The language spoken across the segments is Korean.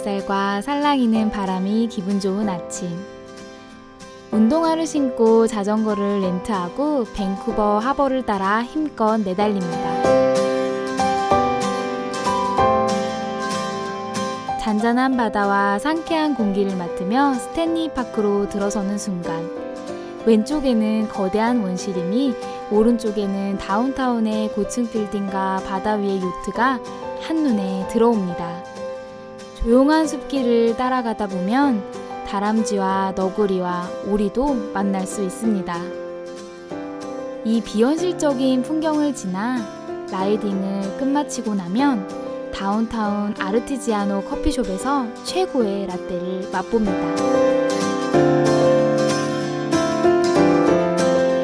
햇살과 살랑이는 바람이 기분 좋은 아침. 운동화를 신고 자전거를 렌트하고 밴쿠버 하버를 따라 힘껏 내달립니다. 잔잔한 바다와 상쾌한 공기를 맡으며 스탠리 파크로 들어서는 순간 왼쪽에는 거대한 원시림이 오른쪽에는 다운타운의 고층 빌딩과 바다 위의 요트가 한눈에 들어옵니다. 조용한 숲길을 따라가다 보면 다람쥐와 너구리와 오리도 만날 수 있습니다. 이 비현실적인 풍경을 지나 라이딩을 끝마치고 나면 다운타운 아르티지아노 커피숍에서 최고의 라떼를 맛봅니다.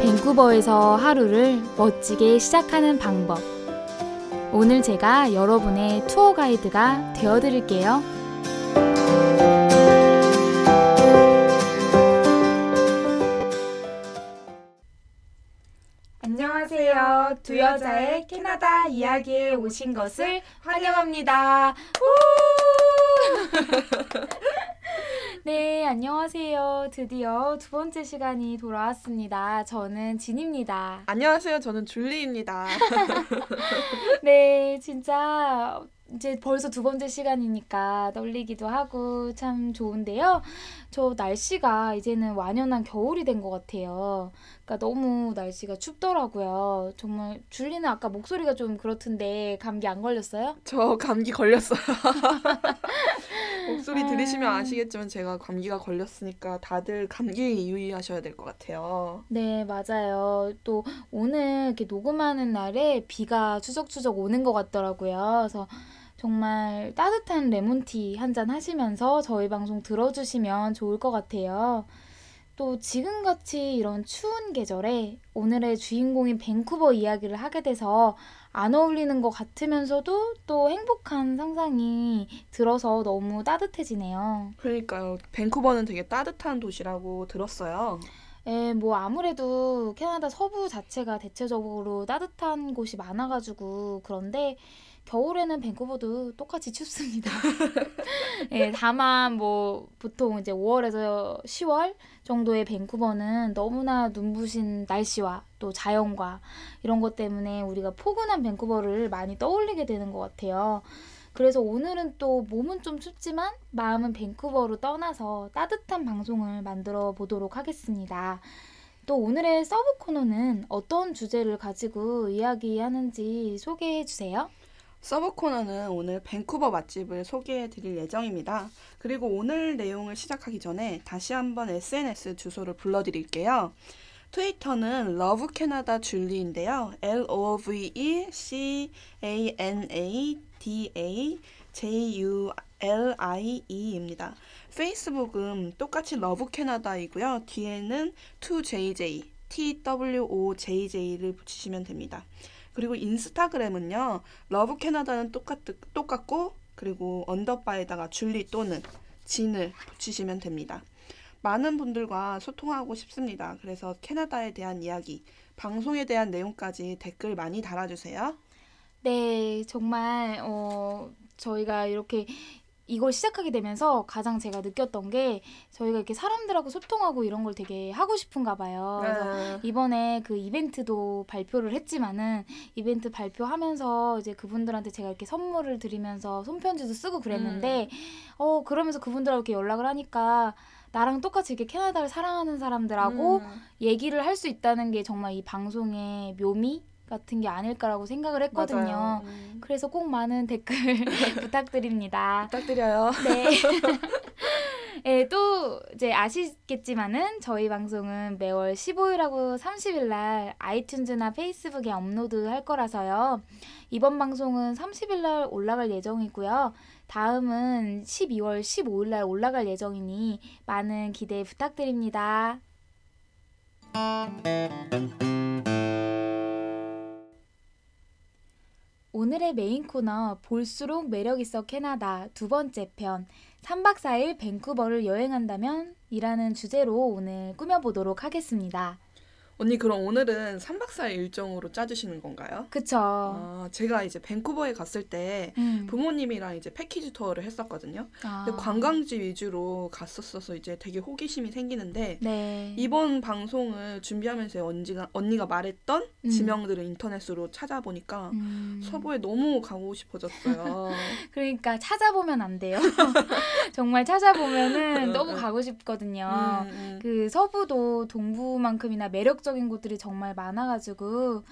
밴쿠버에서 하루를 멋지게 시작하는 방법. 오늘 제가 여러분의 투어 가이드가 되어드릴게요. 안녕하세요. 두 여자의 캐나다 이야기에 오신 것을 환영합니다. 네, 안녕하세요. 드디어 두 번째 시간이 돌아왔습니다. 저는 진입니다. 안녕하세요. 저는 줄리입니다. 네, 진짜 이제 벌써 두 번째 시간이니까 떨리기도 하고 참 좋은데요. 저 날씨가 이제는 완연한 겨울이 된 것 같아요. 그러니까 너무 날씨가 춥더라고요. 정말 줄리는 아까 목소리가 좀 그렇던데 감기 안 걸렸어요? 저 감기 걸렸어요. 목소리 아. 들으시면 아시겠지만 제가 감기가 걸렸으니까 다들 감기에 유의하셔야 될 것 같아요. 네, 맞아요. 또 오늘 이렇게 녹음하는 날에 비가 추적추적 오는 것 같더라고요. 그래서 정말 따뜻한 레몬티 한 잔 하시면서 저희 방송 들어주시면 좋을 것 같아요. 또 지금같이 이런 추운 계절에 오늘의 주인공인 밴쿠버 이야기를 하게 돼서 안 어울리는 것 같으면서도 또 행복한 상상이 들어서 너무 따뜻해지네요. 그러니까요. 밴쿠버는 되게 따뜻한 도시라고 들었어요. 예, 뭐 아무래도 캐나다 서부 자체가 대체적으로 따뜻한 곳이 많아가지고 그런데 겨울에는 밴쿠버도 똑같이 춥습니다. 예, 다만 뭐 보통 이제 5월에서 10월 정도의 밴쿠버는 너무나 눈부신 날씨와 또 자연과 이런 것 때문에 우리가 포근한 밴쿠버를 많이 떠올리게 되는 것 같아요. 그래서 오늘은 또 몸은 좀 춥지만 마음은 밴쿠버로 떠나서 따뜻한 방송을 만들어 보도록 하겠습니다. 또 오늘의 sub 코너는 어떤 주제를 가지고 이야기하는지 소개해 주세요. sub 코너는 오늘 밴쿠버 맛집을 소개해 드릴 예정입니다. 그리고 오늘 내용을 시작하기 전에 다시 한번 SNS 주소를 불러 드릴게요. 트위터는 Love Canada Julie인데요. L O V E C A N A D A J U L I E입니다. 페이스북은 똑같이 Love Canada이고요. 뒤에는 2JJ T W O J J를 붙이시면 됩니다. 그리고 인스타그램은요. Love Canada는 똑같, 똑같고 그리고 underbar에다가 줄리 또는 진을 붙이시면 됩니다. 많은 분들과 소통하고 싶습니다. 그래서 캐나다에 대한 이야기, 방송에 대한 내용까지 댓글 많이 달아주세요. 네, 정말 어, 저희가 이렇게 이걸 시작하게 되면서 가장 제가 느꼈던 게 저희가 이렇게 사람들하고 소통하고 이런 걸 되게 하고 싶은가 봐요. 그래서 이번에 그 이벤트도 발표를 했지만은 이벤트 발표하면서 이제 그분들한테 제가 이렇게 선물을 드리면서 손편지도 쓰고 그랬는데 어 그러면서 그분들하고 이렇게 연락을 하니까 나랑 똑같이 이렇게 캐나다를 사랑하는 사람들하고 음, 얘기를 할 수 있다는 게 정말 이 방송의 묘미 같은 게 아닐까라고 생각을 했거든요. 음, 그래서 꼭 많은 댓글 부탁드립니다. 부탁드려요. 네. 예, 또 이제 아시겠지만은 저희 방송은 매월 15일하고 30일 날 아이튠즈나 페이스북에 업로드할 거라서요. 이번 방송은 30일 날 올라갈 예정이고요. 다음은 12월 15일 날 올라갈 예정이니 많은 기대 부탁드립니다. 오늘의 메인 코너 볼수록 매력 있어 캐나다 두 번째 편 3박 4일 밴쿠버를 여행한다면 이라는 주제로 오늘 꾸며보도록 하겠습니다. 언니 그럼 오늘은 3박 4일 일정으로 짜주시는 건가요? 그쵸. 아, 제가 이제 밴쿠버에 갔을 때 음. 부모님이랑 이제 패키지 투어를 했었거든요. 아. 근데 관광지 위주로 갔었어서 이제 되게 호기심이 생기는데 네. 이번 방송을 준비하면서 언니가 언니가 말했던 음. 지명들을 인터넷으로 찾아보니까 음. 서부에 너무 가고 싶어졌어요. 그러니까 찾아보면 안 돼요. 정말 찾아보면은 응, 너무 응. 가고 싶거든요. 음, 음. 그 서부도 동부만큼이나 매력 적인 곳들이 정말 많아가지고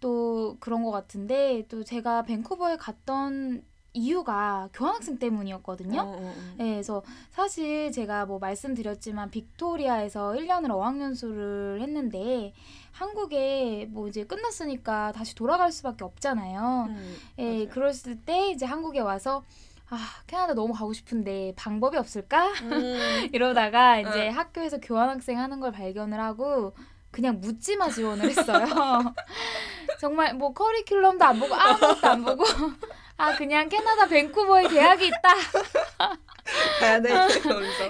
또 그런 것 같은데 또 제가 밴쿠버에 갔던 이유가 교환학생 때문이었거든요. 어, 어, 어. 네, 그래서 사실 제가 뭐 말씀드렸지만 빅토리아에서 1년을 어학연수를 했는데 한국에 뭐 이제 끝났으니까 다시 돌아갈 수밖에 없잖아요. 음, 예, 맞아요. 그랬을 때 이제 한국에 와서 아, 캐나다 너무 가고 싶은데 방법이 없을까? 음, 이러다가 이제 응. 학교에서 교환학생 하는 걸 발견을 하고 그냥 묻지마 지원을 했어요. 정말 뭐 커리큘럼도 안 보고 아무것도 안 보고 아 그냥 캐나다 밴쿠버에 계약이 있다. 가야 돼.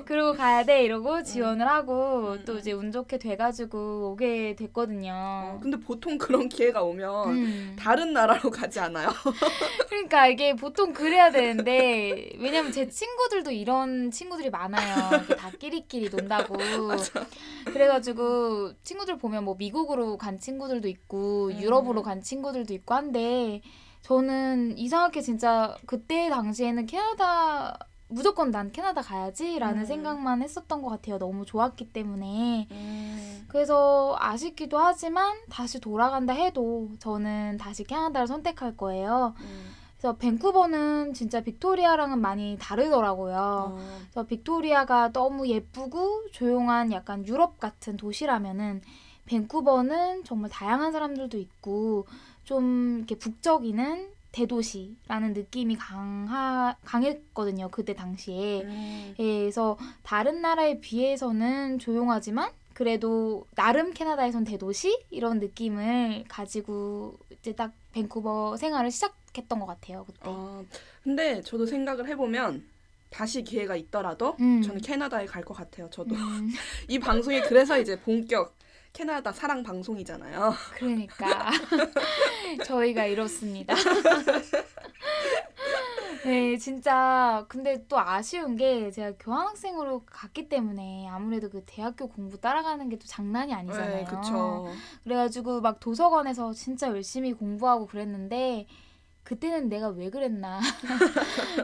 그리고 가야 돼 이러고 지원을 하고 음, 또 음. 이제 운 좋게 돼가지고 오게 됐거든요. 어, 근데 보통 그런 기회가 오면 음. 다른 나라로 가지 않아요? 그러니까 이게 보통 그래야 되는데 왜냐면 제 친구들도 이런 친구들이 많아요. 다 끼리끼리 논다고. 그래가지고 친구들 보면 뭐 미국으로 간 친구들도 있고 음. 유럽으로 간 친구들도 있고 한데 저는 이상하게 진짜 그때 당시에는 캐나다 무조건 난 캐나다 가야지라는 음. 생각만 했었던 것 같아요. 너무 좋았기 때문에. 음, 그래서 아쉽기도 하지만 다시 돌아간다 해도 저는 다시 캐나다를 선택할 거예요. 음. 그래서 밴쿠버는 진짜 빅토리아랑은 많이 다르더라고요. 어, 그래서 빅토리아가 너무 예쁘고 조용한 약간 유럽 같은 도시라면은 밴쿠버는 정말 다양한 사람들도 있고 좀 이렇게 북적이는 대도시라는 느낌이 강하, 강했거든요. 그때 당시에. 음, 예, 그래서 다른 나라에 비해서는 조용하지만 그래도 나름 캐나다에선 대도시 이런 느낌을 가지고 이제 딱 밴쿠버 생활을 시작했던 것 같아요 그때. 어, 근데 저도 생각을 해보면 다시 기회가 있더라도 음. 저는 캐나다에 갈 것 같아요. 저도 음, 이 방송이 그래서 이제 본격 캐나다 사랑 방송이잖아요. 그러니까 저희가 이렇습니다. 네, 진짜 근데 또 아쉬운 게 제가 교환학생으로 갔기 때문에 아무래도 그 대학교 공부 따라가는 게 또 장난이 아니잖아요. 네, 그쵸. 그래가지고 막 도서관에서 진짜 열심히 공부하고 그랬는데 그때는 내가 왜 그랬나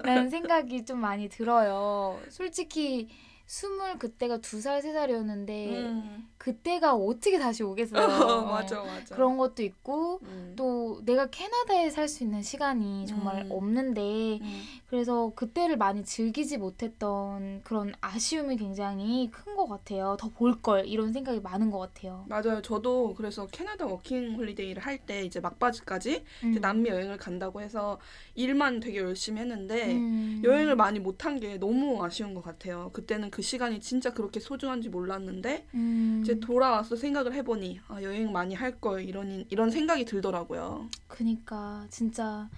라는 생각이 좀 많이 들어요. 솔직히 스물 그때가 두 살 세 살이었는데 음. 그때가 어떻게 다시 오겠어요. 어, 맞아, 맞아. 그런 것도 있고 음. 또 내가 캐나다에 살 수 있는 시간이 정말 음. 없는데 음. 그래서 그때를 많이 즐기지 못했던 그런 아쉬움이 굉장히 큰 것 같아요. 더 볼 걸 이런 생각이 많은 것 같아요. 맞아요. 저도 그래서 캐나다 working holiday를 할 때 이제 막바지까지 이제 음. 남미 여행을 간다고 해서 일만 되게 열심히 했는데 음. 여행을 많이 못한 게 너무 아쉬운 것 같아요. 그때는 그 시간이 진짜 그렇게 소중한지 몰랐는데 음. 이제 돌아와서 생각을 해보니 아, 여행 많이 할 걸 이런 이런 생각이 들더라고요. 그니까 진짜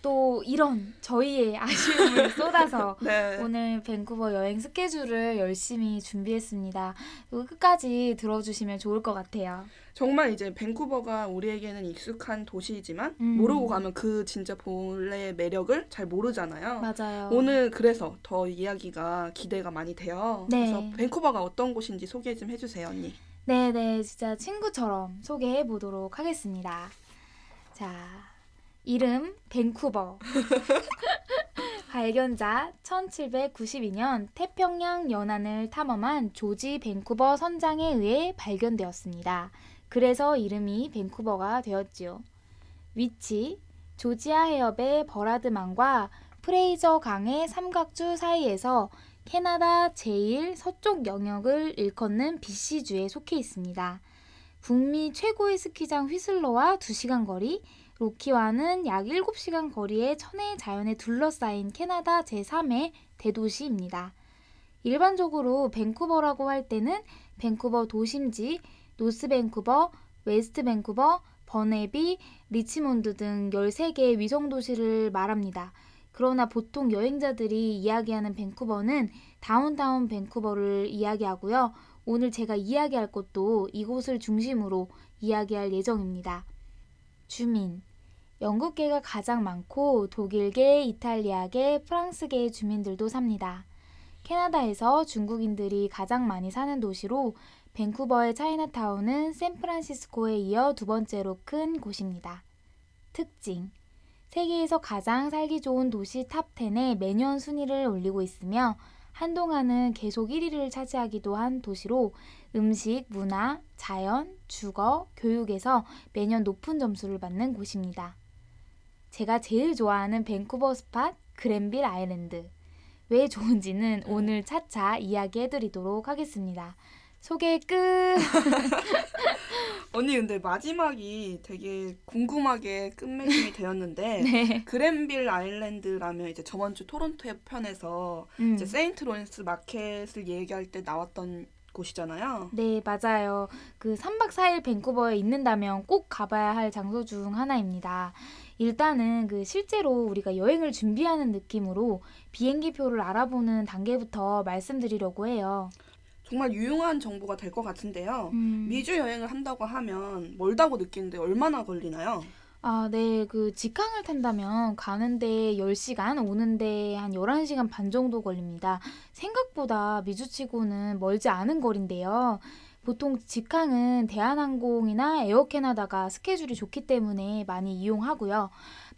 또 이런 저희의 아쉬움을 쏟아서 네. 오늘 밴쿠버 여행 스케줄을 열심히 준비했습니다. 끝까지 들어주시면 좋을 것 같아요. 정말 이제 밴쿠버가 우리에게는 익숙한 도시이지만 음. 모르고 가면 그 진짜 본래의 매력을 잘 모르잖아요. 맞아요. 오늘 그래서 더 이야기가 기대가 많이 돼요. 네. 그래서 밴쿠버가 어떤 곳인지 소개 좀 해주세요, 언니. 네 네, 진짜 친구처럼 소개해 보도록 하겠습니다. 자, 이름 밴쿠버. 발견자 1792년 태평양 연안을 탐험한 조지 밴쿠버 선장에 의해 발견되었습니다. 그래서 이름이 밴쿠버가 되었지요. 위치 조지아 해협의 버라드만과 프레이저 강의 삼각주 사이에서 캐나다 제일 서쪽 영역을 일컫는 BC주에 속해 있습니다. 북미 최고의 스키장 휘슬러와 2시간 거리, 로키와는 약 7시간 거리의 천혜의 자연에 둘러싸인 캐나다 제3의 대도시입니다. 일반적으로 밴쿠버라고 할 때는 밴쿠버 도심지, 노스 밴쿠버, 웨스트 밴쿠버, 버나비, 리치몬드 등 13개의 위성 도시를 말합니다. 그러나 보통 여행자들이 이야기하는 밴쿠버는 다운타운 밴쿠버를 이야기하고요. 오늘 제가 이야기할 곳도 이곳을 중심으로 이야기할 예정입니다. 주민. 영국계가 가장 많고 독일계, 이탈리아계, 프랑스계의 주민들도 삽니다. 캐나다에서 중국인들이 가장 많이 사는 도시로 밴쿠버의 차이나타운은 샌프란시스코에 이어 두 번째로 큰 곳입니다. 특징. 세계에서 가장 살기 좋은 도시 top 10에 매년 순위를 올리고 있으며 한동안은 계속 1위를 차지하기도 한 도시로 음식, 문화, 자연, 주거, 교육에서 매년 높은 점수를 받는 곳입니다. 제가 제일 좋아하는 밴쿠버 spot 그랜빌 아일랜드. 왜 좋은지는 오늘 차차 이야기해 드리도록 하겠습니다. 소개 끝! 언니 근데 마지막이 되게 궁금하게 끝맺음이 되었는데 네. 그랜빌 아일랜드라면 이제 저번 주 토론토 편에서 음. 이제 세인트 로렌스 마켓을 얘기할 때 나왔던 곳이잖아요. 네, 맞아요. 그 3박 4일 밴쿠버에 있는다면 꼭 가봐야 할 장소 중 하나입니다. 일단은 그 실제로 우리가 여행을 준비하는 느낌으로 비행기 표를 알아보는 단계부터 말씀드리려고 해요. 정말 유용한 정보가 될 것 같은데요. 음. 미주 여행을 한다고 하면 멀다고 느끼는데 얼마나 걸리나요? 아, 네. 그 직항을 탄다면 가는데 10시간, 오는데 한 11시간 반 정도 걸립니다. 생각보다 미주치고는 멀지 않은 거리인데요. 보통 직항은 대한항공이나 에어캐나다가 스케줄이 좋기 때문에 많이 이용하고요.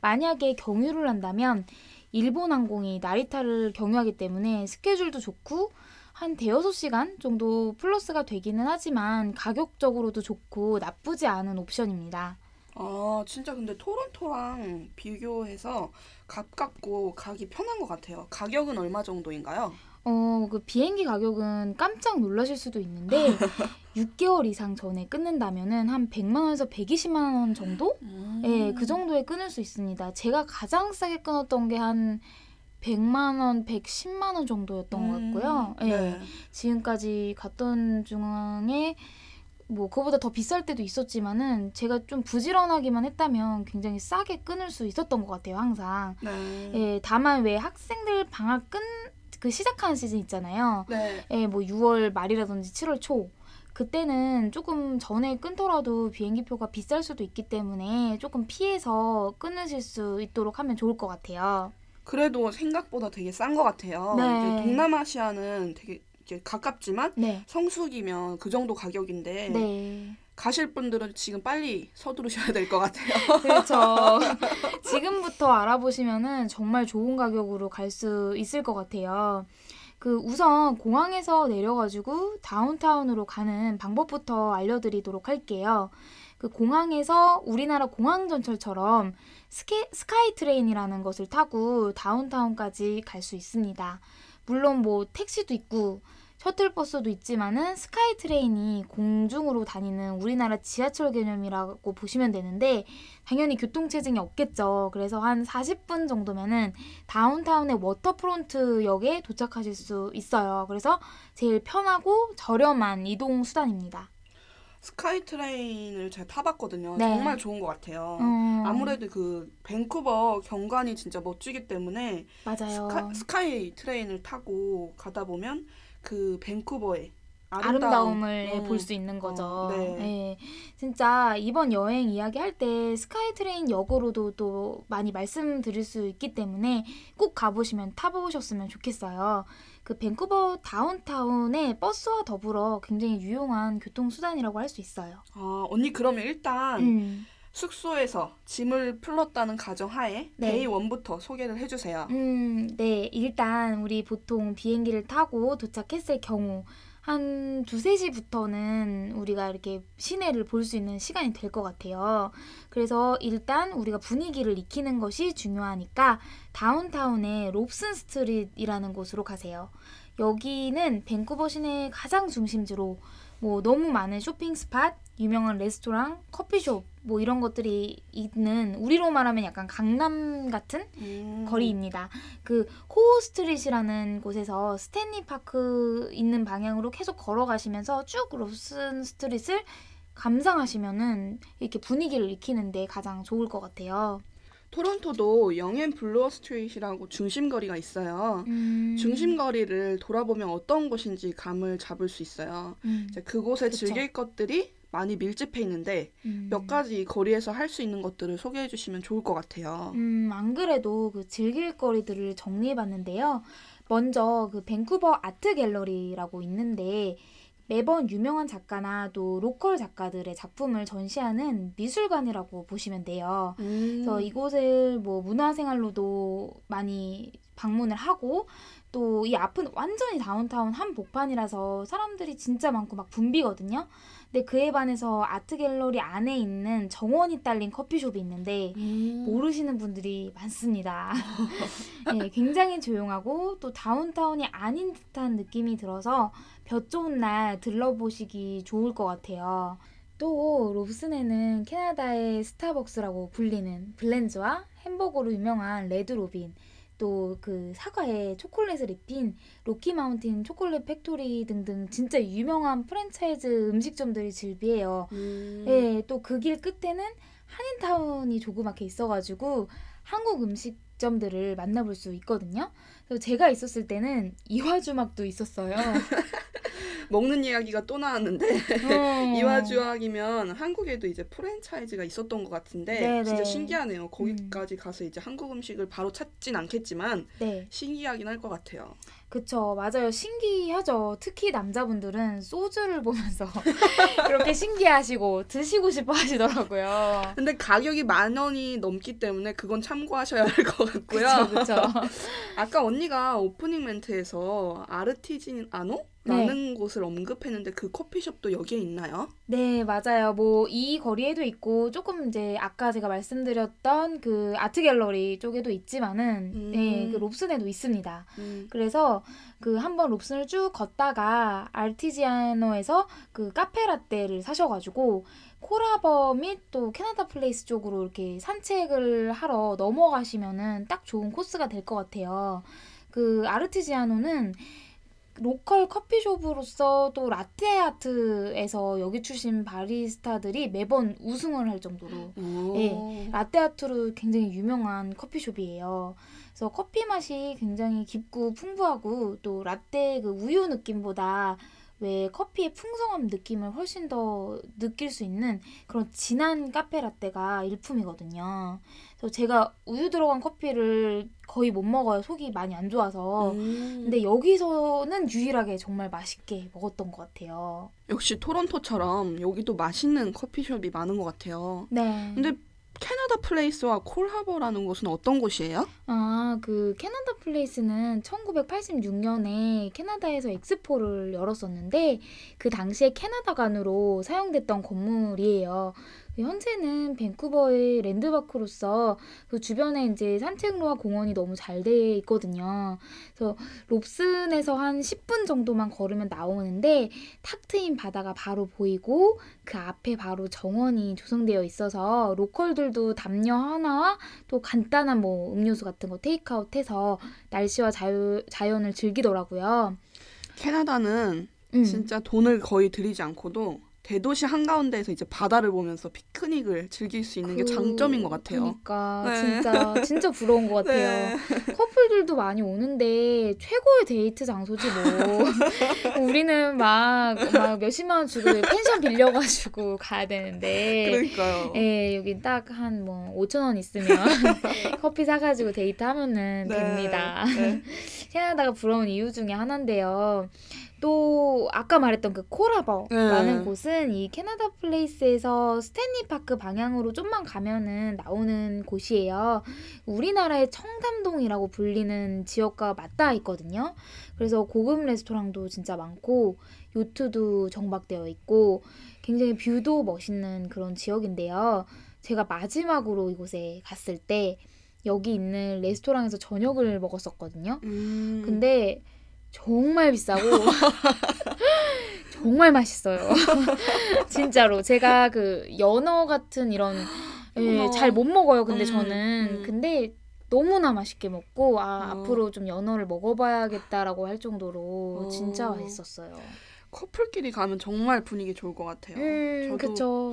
만약에 경유를 한다면 일본항공이 나리타를 경유하기 때문에 스케줄도 좋고 한 대여섯 시간 정도 플러스가 되기는 하지만 가격적으로도 좋고 나쁘지 않은 옵션입니다. 아, 진짜 근데 토론토랑 비교해서 가깝고 가기 편한 것 같아요. 가격은 얼마 정도인가요? 어, 그 비행기 가격은 깜짝 놀라실 수도 있는데 6개월 이상 전에 끊는다면은 한 100만 원에서 120만 원 정도? 예, 그 정도에 끊을 수 있습니다. 제가 가장 싸게 끊었던 게 한 100만 원, 110만 원 정도였던 것 같고요. 예. 네. 지금까지 갔던 중에 뭐 그보다 더 비쌀 때도 있었지만은 제가 좀 부지런하기만 했다면 굉장히 싸게 끊을 수 있었던 것 같아요, 항상. 네. 예, 다만 왜 학생들 방학 끈 그 시작하는 시즌 있잖아요. 네. 예, 뭐 6월 말이라든지 7월 초. 그때는 조금 전에 끊더라도 비행기표가 비쌀 수도 있기 때문에 조금 피해서 끊으실 수 있도록 하면 좋을 것 같아요. 그래도 생각보다 되게 싼 것 같아요. 네. 이제 동남아시아는 되게 이제 가깝지만 네. 성수기면 그 정도 가격인데 네. 가실 분들은 지금 빨리 서두르셔야 될 것 같아요. 그렇죠. 지금부터 알아보시면은 정말 좋은 가격으로 갈 수 있을 것 같아요. 그 우선 공항에서 내려가지고 다운타운으로 가는 방법부터 알려드리도록 할게요. 그 공항에서 우리나라 공항 전철처럼 스케, 스카이 트레인이라는 것을 타고 다운타운까지 갈 수 있습니다. 물론 뭐 택시도 있고 셔틀버스도 있지만은 스카이 트레인이 공중으로 다니는 우리나라 지하철 개념이라고 보시면 되는데 당연히 교통체증이 없겠죠. 그래서 한 40분 정도면은 다운타운의 워터프론트 역에 도착하실 수 있어요. 그래서 제일 편하고 저렴한 이동 수단입니다. 스카이 트레인을 제가 타봤거든요. 네. 정말 좋은 것 같아요. 음, 아무래도 그 밴쿠버 경관이 진짜 멋지기 때문에 맞아요. 스카, 스카이 트레인을 타고 가다 보면 그 밴쿠버의 아름다움, 을 음. 볼수 있는 거죠. 어, 네. 예. 진짜 이번 여행 이야기할 때 스카이트레인 역으로도 또 많이 말씀드릴 수 있기 때문에 꼭 가보시면 타보셨으면 좋겠어요. 그 밴쿠버 다운타운의 버스와 더불어 굉장히 유용한 교통수단이라고 할 수 있어요. 아, 언니 그러면 일단 음, 숙소에서 짐을 풀렀다는 가정하에 네. day 1부터 소개를 해주세요. 음, 네. 일단 우리 보통 비행기를 타고 도착했을 경우 한 두세 시부터는 우리가 이렇게 시내를 볼 수 있는 시간이 될 것 같아요. 그래서 일단 우리가 분위기를 익히는 것이 중요하니까 다운타운의 롭슨 스트릿이라는 곳으로 가세요. 여기는 밴쿠버 시내 가장 중심지로 뭐 너무 많은 쇼핑 spot, 유명한 레스토랑, 커피숍 뭐 이런 것들이 있는 우리로 말하면 약간 강남 같은 음. 거리입니다. 그 호우 스트릿이라는 곳에서 스탠리 파크 있는 방향으로 계속 걸어가시면서 쭉 롭슨 스트릿을 감상하시면은 이렇게 분위기를 익히는데 가장 좋을 것 같아요. 토론토도 영앤 블루어 스트리트라고 중심거리가 있어요. 음. 중심거리를 돌아보면 어떤 곳인지 감을 잡을 수 있어요. 음. 이제 그곳에 그쵸. 즐길 것들이 많이 밀집해 있는데 음. 몇 가지 이 거리에서 할 수 있는 것들을 소개해 주시면 좋을 것 같아요. 음, 안 그래도 그 즐길 거리들을 정리해 봤는데요. 먼저 그 밴쿠버 아트 갤러리라고 있는데 매번 유명한 작가나 또 local 작가들의 작품을 전시하는 미술관이라고 보시면 돼요. 음. 그래서 이곳을 뭐 문화생활로도 많이 방문을 하고 또 이 앞은 완전히 다운타운 한복판이라서 사람들이 진짜 많고 막 붐비거든요. 근데 그에 반해서 아트 갤러리 안에 있는 정원이 딸린 커피숍이 있는데 음. 모르시는 분들이 많습니다. 네, 굉장히 조용하고 또 다운타운이 아닌 듯한 느낌이 들어서 볕 좋은 날 들러보시기 좋을 것 같아요. 또 롭슨에는 캐나다의 스타벅스라고 불리는 블렌즈와 햄버거로 유명한 레드 로빈 또 그 사과에 초콜릿을 입힌 로키 마운틴 초콜릿 팩토리 등등 진짜 유명한 프랜차이즈 음식점들이 즐비해요. 음. 예, 또 그 길 끝에는 한인타운이 조그맣게 있어가지고 한국 음식점들을 만나볼 수 있거든요. 제가 있었을 때는 이화주막도 있었어요. 먹는 이야기가 또 나왔는데 어. 이화주학이면 한국에도 이제 프랜차이즈가 있었던 것 같은데 네네. 진짜 신기하네요. 거기까지 가서 이제 한국 음식을 바로 찾진 않겠지만 네, 신기하긴 할 것 같아요. 그쵸. 맞아요. 신기하죠. 특히 남자분들은 소주를 보면서 그렇게 신기하시고 드시고 싶어 하시더라고요. 근데 가격이 만 원이 넘기 때문에 그건 참고하셔야 할 것 같고요. 그쵸, 그쵸. 아까 언니가 오프닝 멘트에서 아르티진 아노? 라는 곳을 언급했는데 그 커피숍도 여기에 있나요? 네, 맞아요. 뭐, 이 거리에도 있고, 조금 이제, 아까 제가 말씀드렸던 그 아트 갤러리 쪽에도 있지만은, 음. 네, 그 롭슨에도 있습니다. 음. 그래서 그 한번 롭슨을 쭉 걷다가 아르티지아노에서 그 카페 라떼를 사셔 가지고, 콜하버 및 또 캐나다 플레이스 쪽으로 이렇게 산책을 하러 넘어가시면은 딱 좋은 코스가 될 것 같아요. 그 아르티지아노는 local 커피숍으로서 또 라떼 아트에서 여기 출신 바리스타들이 매번 우승을 할 정도로 오. 예. 라떼 아트로 굉장히 유명한 커피숍이에요. 그래서 커피 맛이 굉장히 깊고 풍부하고 또 라떼 그 우유 느낌보다 왜 커피의 풍성한 느낌을 훨씬 더 느낄 수 있는 그런 진한 카페 라떼가 일품이거든요. 그래서 제가 우유 들어간 커피를 거의 못 먹어요. 속이 많이 안 좋아서. 음. 근데 여기서는 유일하게 정말 맛있게 먹었던 것 같아요. 역시 토론토처럼 여기도 맛있는 커피숍이 많은 것 같아요. 네. 근데 캐나다 플레이스와 콜하버라는 곳은 어떤 곳이에요? 아, 그 캐나다 플레이스는 1986년에 캐나다에서 엑스포를 열었었는데 그 당시에 캐나다관으로 사용됐던 건물이에요. 현재는 밴쿠버의 랜드마크로서 그 주변에 이제 산책로와 공원이 너무 잘 돼 있거든요. 그래서 롭슨에서 한 10분 정도만 걸으면 나오는데 탁 트인 바다가 바로 보이고 그 앞에 바로 정원이 조성되어 있어서 로컬들도 담요 하나와 또 간단한 뭐 음료수 같은 거 테이크아웃 해서 날씨와 자유, 자연을 즐기더라고요. 캐나다는 음. 진짜 돈을 거의 들이지 않고도 대도시 한가운데에서 이제 바다를 보면서 피크닉을 즐길 수 있는 게 그- 장점인 것 같아요. 그러니까 네. 진짜 진짜 부러운 것 같아요. 커플들도 많이 오는데 최고의 데이트 장소지 뭐. 우리는 막, 막 몇십만 원 주고 펜션 빌려가지고 가야 되는데. 그러니까요. 예, 여기 딱 한 뭐 5천 원 있으면 커피 사가지고 데이트하면은 네, 됩니다. 네. 캐나다가 부러운 이유 중에 하나인데요. 또 아까 말했던 그 콜하버라는 네. 곳은 이 캐나다 플레이스에서 스탠리 파크 방향으로 좀만 가면은 나오는 곳이에요. 우리나라의 청담동이라고 불리는 지역과 맞닿아 있거든요. 그래서 고급 레스토랑도 진짜 많고 요트도 정박되어 있고 굉장히 뷰도 멋있는 그런 지역인데요. 제가 마지막으로 이곳에 갔을 때 여기 있는 레스토랑에서 저녁을 먹었었거든요. 음. 근데 정말 비싸고 정말 맛있어요. 진짜로 제가 그 연어 같은 이런 예, 어머. 잘못 먹어요. 근데 음, 저는 음. 근데 너무나 맛있게 먹고 아 어. 앞으로 좀 연어를 먹어봐야겠다라고 할 정도로 어. 진짜 맛있었어요. 커플끼리 가면 정말 분위기 좋을 것 같아요. 음, 저도 그쵸.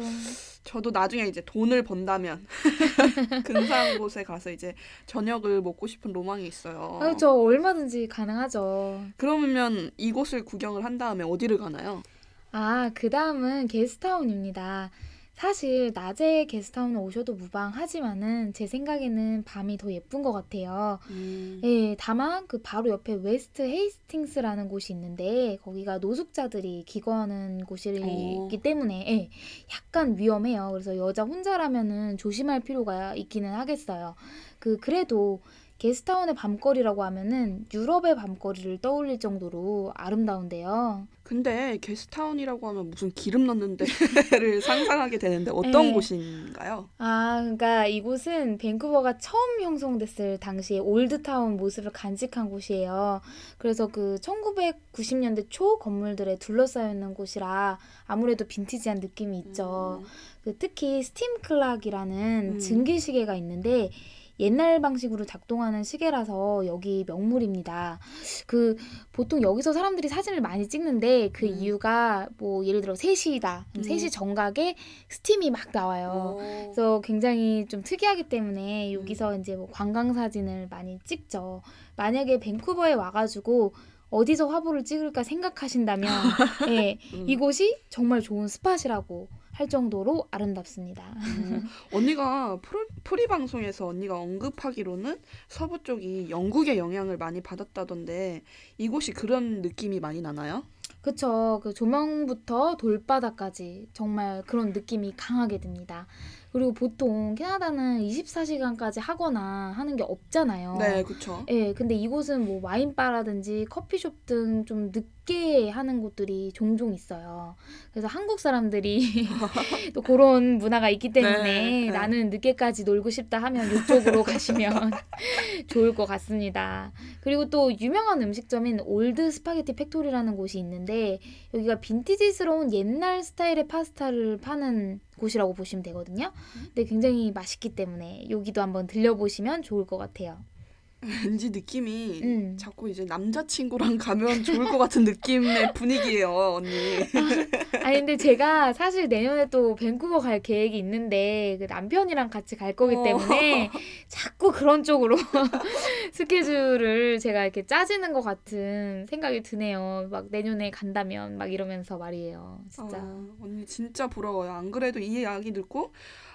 저도 나중에 이제 돈을 번다면 근사한 곳에 가서 이제 저녁을 먹고 싶은 로망이 있어요. 그렇죠. 얼마든지 가능하죠. 그러면 이곳을 구경을 한 다음에 어디를 가나요? 아, 그 다음은 개스타운입니다. 사실 낮에 개스타운 오셔도 무방하지만은 제 생각에는 밤이 더 예쁜 것 같아요. 음, 예, 다만 그 바로 옆에 웨스트 헤이스팅스라는 곳이 있는데 거기가 노숙자들이 기거하는 곳이기 오. 때문에 예, 약간 위험해요. 그래서 여자 혼자라면은 조심할 필요가 있기는 하겠어요. 그 그래도 개스타운의 밤거리라고 하면은 유럽의 밤거리를 떠올릴 정도로 아름다운데요. 근데 개스타운이라고 하면 무슨 기름 넣는 데를 상상하게 되는데 어떤 네. 곳인가요? 아, 그러니까 이곳은 밴쿠버가 처음 형성됐을 당시에 old town 모습을 간직한 곳이에요. 그래서 그 1990년대 초 건물들에 둘러싸여 있는 곳이라 아무래도 빈티지한 느낌이 있죠. 그 특히 steam clock이라는 음. 증기 시계가 있는데 옛날 방식으로 작동하는 시계라서 여기 명물입니다. 그 보통 여기서 사람들이 사진을 많이 찍는데 그 음. 이유가 뭐 예를 들어 3시다. 음. 3시 정각에 스팀이 막 나와요. 어. 그래서 굉장히 좀 특이하기 음. 때문에 여기서 이제 뭐 관광 사진을 많이 찍죠. 만약에 밴쿠버에 와가지고 어디서 화보를 찍을까 생각하신다면 예, 음. 이곳이 정말 좋은 spot이라고 할 정도로 아름답습니다. 음, 언니가 프로, 프리 방송에서 언니가 언급하기로는 서부 쪽이 영국의 영향을 많이 받았다던데 이곳이 그런 느낌이 많이 나나요? 그쵸. 그 조명부터 돌바닥까지 정말 그런 느낌이 강하게 듭니다. 그리고 보통 캐나다는 24시간까지 하거나 하는 게 없잖아요. 네, 그렇죠. 예, 근데 이곳은 뭐 와인바라든지 커피숍 등 좀 늦게 하는 곳들이 종종 있어요. 그래서 한국 사람들이 또 그런 문화가 있기 때문에 네, 네. 나는 늦게까지 놀고 싶다 하면 이쪽으로 가시면 좋을 것 같습니다. 그리고 또 유명한 음식점인 올드 스파게티 팩토리라는 곳이 있는데 여기가 빈티지스러운 옛날 스타일의 파스타를 파는 곳이라고 보시면 되거든요. 근데 굉장히 맛있기 때문에 여기도 한번 들려보시면 좋을 것 같아요. 왠지 느낌이 음. 자꾸 이제 남자친구랑 가면 좋을 것 같은 느낌의 분위기예요, 언니. 아니 근데 제가 사실 내년에 또 밴쿠버 갈 계획이 있는데 그 남편이랑 같이 갈 거기 어. 때문에 자꾸 그런 쪽으로 스케줄을 제가 이렇게 짜지는 것 같은 생각이 드네요. 막 내년에 간다면 막 이러면서 말이에요. 진짜. 아, 언니 진짜 부러워요. 안 그래도 이 이야기 듣고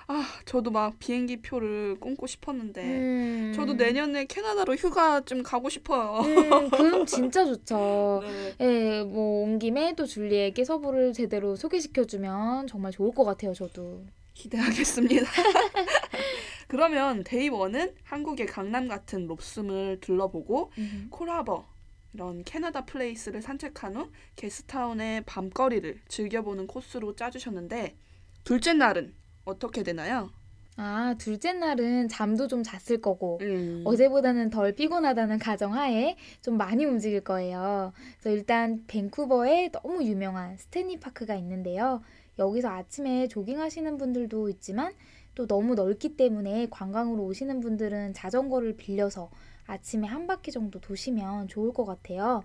아, 저도 막 비행기 표를 끊고 싶었는데 음. 저도 내년에 캐나다로 휴가 좀 가고 싶어요. 음, 그럼 진짜 좋죠. 네. 예, 뭐온 김에 또 줄리에게 서부를 제대로 소개시켜 주면 정말 좋을 것 같아요, 저도. 기대하겠습니다. 그러면 day one은 한국의 강남 같은 롭슨을 둘러보고 음. 콜하버 이런 캐나다 플레이스를 산책한 후 개스타운의 밤거리를 즐겨보는 코스로 짜주셨는데 둘째 날은 어떻게 되나요? 아, 둘째 날은 잠도 좀 잤을 거고, 음. 어제보다는 덜 피곤하다는 가정하에 좀 많이 움직일 거예요. 그래서 일단 밴쿠버에 너무 유명한 스탠리 파크가 있는데요. 여기서 아침에 조깅하시는 분들도 있지만 또 너무 넓기 때문에 관광으로 오시는 분들은 자전거를 빌려서 아침에 한 바퀴 정도 도시면 좋을 것 같아요.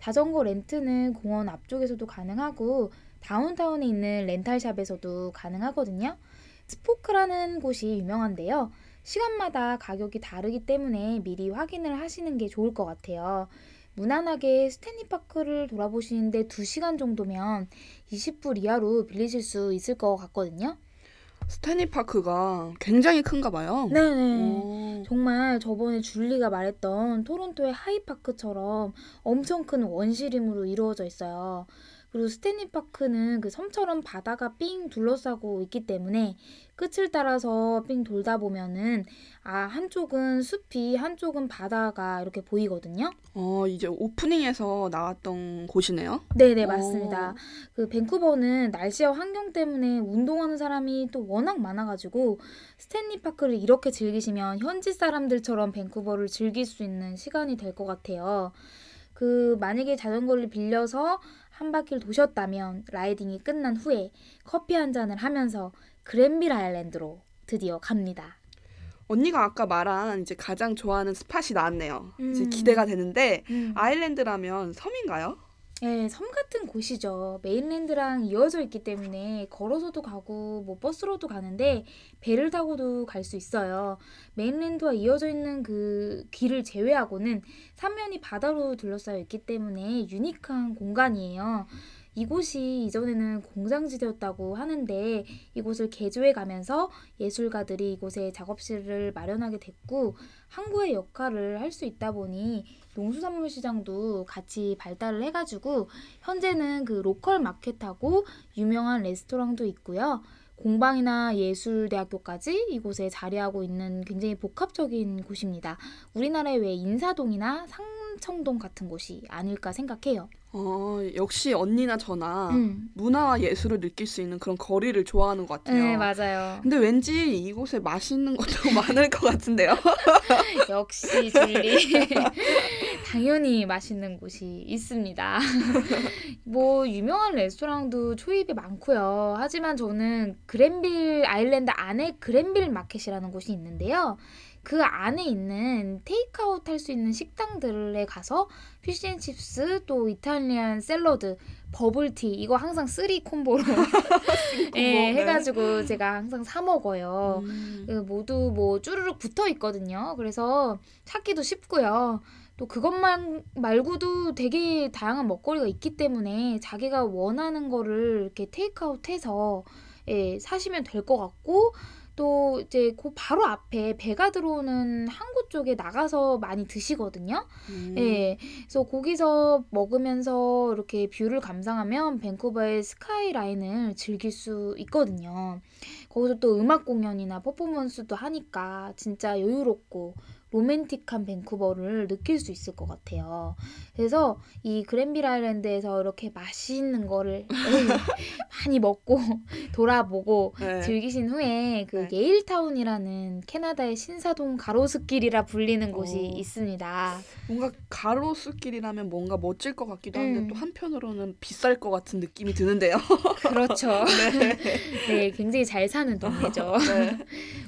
자전거 렌트는 공원 앞쪽에서도 가능하고 다운타운에 있는 렌탈샵에서도 가능하거든요. 스포크라는 곳이 유명한데요. 시간마다 가격이 다르기 때문에 미리 확인을 하시는 게 좋을 것 같아요. 무난하게 스탠리 파크를 돌아보시는데 2시간 정도면 20불 이하로 빌리실 수 있을 것 같거든요. 스탠리 파크가 굉장히 큰가 봐요. 네네. 오. 정말 저번에 줄리가 말했던 토론토의 하이파크처럼 엄청 큰 원시림으로 이루어져 있어요. 그리고 스탠리 파크는 그 섬처럼 바다가 삥 둘러싸고 있기 때문에 끝을 따라서 삥 돌다 보면은 아 한쪽은 숲이 한쪽은 바다가 이렇게 보이거든요. 어, 이제 오프닝에서 나왔던 곳이네요. 네네 오. 맞습니다. 그 밴쿠버는 날씨와 환경 때문에 운동하는 사람이 또 워낙 많아가지고 스탠리 파크를 이렇게 즐기시면 현지 사람들처럼 밴쿠버를 즐길 수 있는 시간이 될 것 같아요. 그 만약에 자전거를 빌려서 한 바퀴를 도셨다면 riding이 끝난 후에 커피 한 잔을 하면서 그랜빌 아일랜드로 드디어 갑니다. 언니가 아까 말한 이제 가장 좋아하는 spot이 나왔네요. 이제 음. 기대가 되는데 음. island라면 섬인가요? 예, 섬 같은 곳이죠. mainland랑 이어져 있기 때문에 걸어서도 가고 뭐 버스로도 가는데 배를 타고도 갈 수 있어요. mainland와 이어져 있는 그 길을 제외하고는 삼면이 바다로 둘러싸여 있기 때문에 unique한 공간이에요. 이곳이 이전에는 공장지대였다고 하는데 이곳을 개조해 가면서 예술가들이 이곳에 작업실을 마련하게 됐고 항구의 역할을 할 수 있다 보니 농수산물 시장도 같이 발달을 해가지고 현재는 그 로컬 마켓하고 유명한 레스토랑도 있고요. 공방이나 예술대학교까지 이곳에 자리하고 있는 굉장히 복합적인 곳입니다. 우리나라의 왜 인사동이나 상 청동 같은 곳이 아닐까 생각해요. 어, 역시 언니나 저나 음. 문화와 예술을 느낄 수 있는 그런 거리를 좋아하는 것 같아요. 네, 맞아요. 근데 왠지 이곳에 맛있는 것도 많을 것 같은데요. 역시 줄리. 당연히 맛있는 곳이 있습니다. 뭐 유명한 레스토랑도 초입에 많고요. 하지만 저는 그랜빌 아일랜드 안에 그랜빌 마켓이라는 곳이 있는데요. 그 안에 있는 테이크아웃 할 수 있는 식당들에 가서 fish and chips 또 이탈리안 샐러드 버블티 이거 항상 three combo로 예, 네. 해가지고 제가 항상 사 먹어요. 음. 그 모두 뭐 쭈르륵 붙어 있거든요. 그래서 찾기도 쉽고요. 또 그것만 말고도 되게 다양한 먹거리가 있기 때문에 자기가 원하는 거를 이렇게 테이크아웃해서 예, 사시면 될 것 같고 또 이제 그 바로 앞에 배가 들어오는 항구 쪽에 나가서 많이 드시거든요. 음. 예. 그래서 거기서 먹으면서 이렇게 view를 감상하면 밴쿠버의 스카이라인을 즐길 수 있거든요. 거기서 또 음악 공연이나 퍼포먼스도 하니까 진짜 여유롭고 로맨틱한 밴쿠버를 느낄 수 있을 것 같아요. 그래서 이 그랜빌 아일랜드에서 이렇게 맛있는 거를 많이 먹고 돌아보고 네. 즐기신 후에 그 네. 예일타운이라는 캐나다의 신사동 가로수길이라 불리는 곳이 오. 있습니다. 뭔가 가로수길이라면 뭔가 멋질 것 같기도 한데 음. 또 한편으로는 비쌀 것 같은 느낌이 드는데요. 그렇죠. 네, 굉장히 잘 사는 동네죠. 네.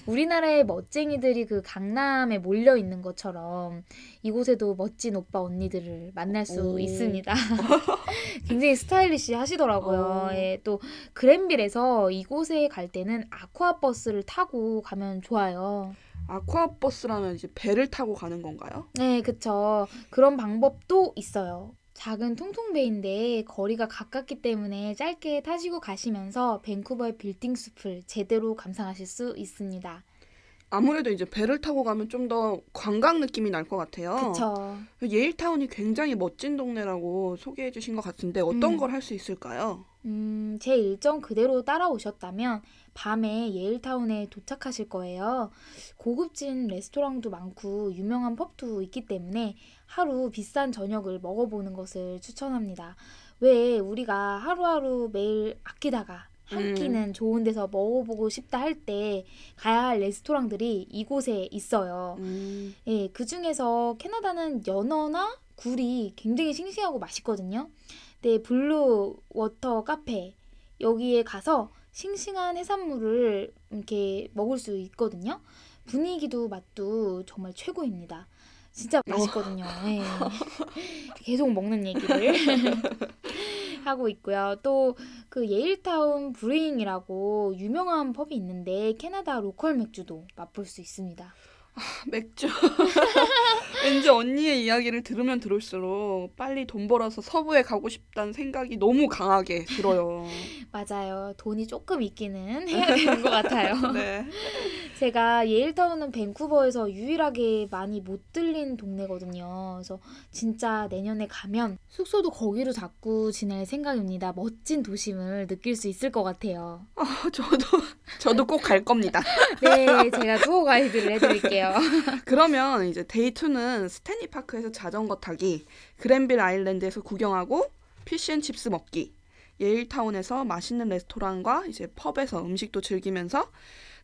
우리나라의 멋쟁이들이 그 강남에 몰려 있는 것처럼 이곳에도 멋진 오빠 언니들을 만날 수 오. 있습니다. 굉장히 스타일리시 하시더라고요. 오. 예, 또 그랜빌에서 이곳에 갈 때는 아쿠아 버스를 타고 가면 좋아요. 아쿠아 버스라면 이제 배를 타고 가는 건가요? 네, 그쵸. 그런 방법도 있어요. 작은 통통배인데 거리가 가깝기 때문에 짧게 타시고 가시면서 밴쿠버의 빌딩 숲을 제대로 감상하실 수 있습니다. 아무래도 이제 배를 타고 가면 좀 더 관광 느낌이 날 것 같아요. 그쵸. 예일타운이 굉장히 멋진 동네라고 소개해 주신 것 같은데 어떤 음. 걸 할 수 있을까요? 음, 제 일정 그대로 따라오셨다면 밤에 예일타운에 도착하실 거예요. 고급진 레스토랑도 많고 유명한 펍도 있기 때문에 하루 비싼 저녁을 먹어보는 것을 추천합니다. 왜 우리가 하루하루 매일 아끼다가 한 음. 끼는 좋은 데서 먹어보고 싶다 할 때 가야 할 레스토랑들이 이곳에 있어요. 음, 예, 그 중에서 캐나다는 연어나 굴이 굉장히 싱싱하고 맛있거든요. 네, 블루 워터 카페 여기에 가서 싱싱한 해산물을 이렇게 먹을 수 있거든요. 분위기도 맛도 정말 최고입니다. 진짜 맛있거든요. 예. 계속 먹는 얘기를 하고 있고요. 또 그 예일타운 브루잉이라고 유명한 펍이 있는데 캐나다 로컬 맥주도 맛볼 수 있습니다. 맥주. 왠지 언니의 이야기를 들으면 들을수록 빨리 돈 벌어서 서부에 가고 싶다는 생각이 너무 강하게 들어요. 맞아요. 돈이 조금 있기는 해야 되는 것 같아요. 네. 제가 예일타운은 밴쿠버에서 유일하게 많이 못 들린 동네거든요. 그래서 진짜 내년에 가면 숙소도 거기로 잡고 지낼 생각입니다. 멋진 도심을 느낄 수 있을 것 같아요. 아, 저도 저도 꼭 갈 겁니다. 네, 제가 투어 가이드를 해드릴게요. 그러면 이제 day 2는 스탠리 파크에서 자전거 타기, 그랜빌 아일랜드에서 구경하고 fish and chips 먹기, 예일타운에서 맛있는 레스토랑과 이제 펍에서 음식도 즐기면서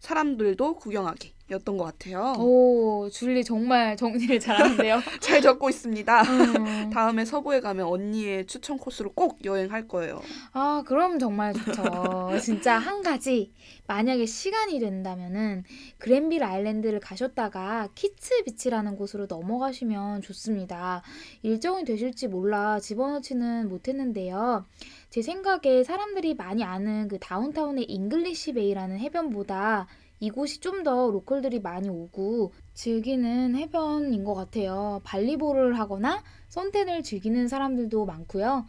사람들도 구경하기. 것 같아요. 오, 줄리 정말 정리를 잘하는데요. 잘 적고 있습니다. 음. 다음에 서부에 가면 언니의 추천 코스로 꼭 여행할 거예요. 아, 그럼 정말 좋죠. 진짜 한 가지 만약에 시간이 된다면은 그랜빌 아일랜드를 가셨다가 키츠 비치라는 곳으로 넘어가시면 좋습니다. 일정이 되실지 몰라 집어넣지는 못했는데요. 제 생각에 사람들이 많이 아는 그 다운타운의 잉글리시 베이라는 해변보다 이곳이 좀 더 local들이 많이 오고 즐기는 해변인 것 같아요. 발리볼을 하거나 선탠을 즐기는 사람들도 많고요.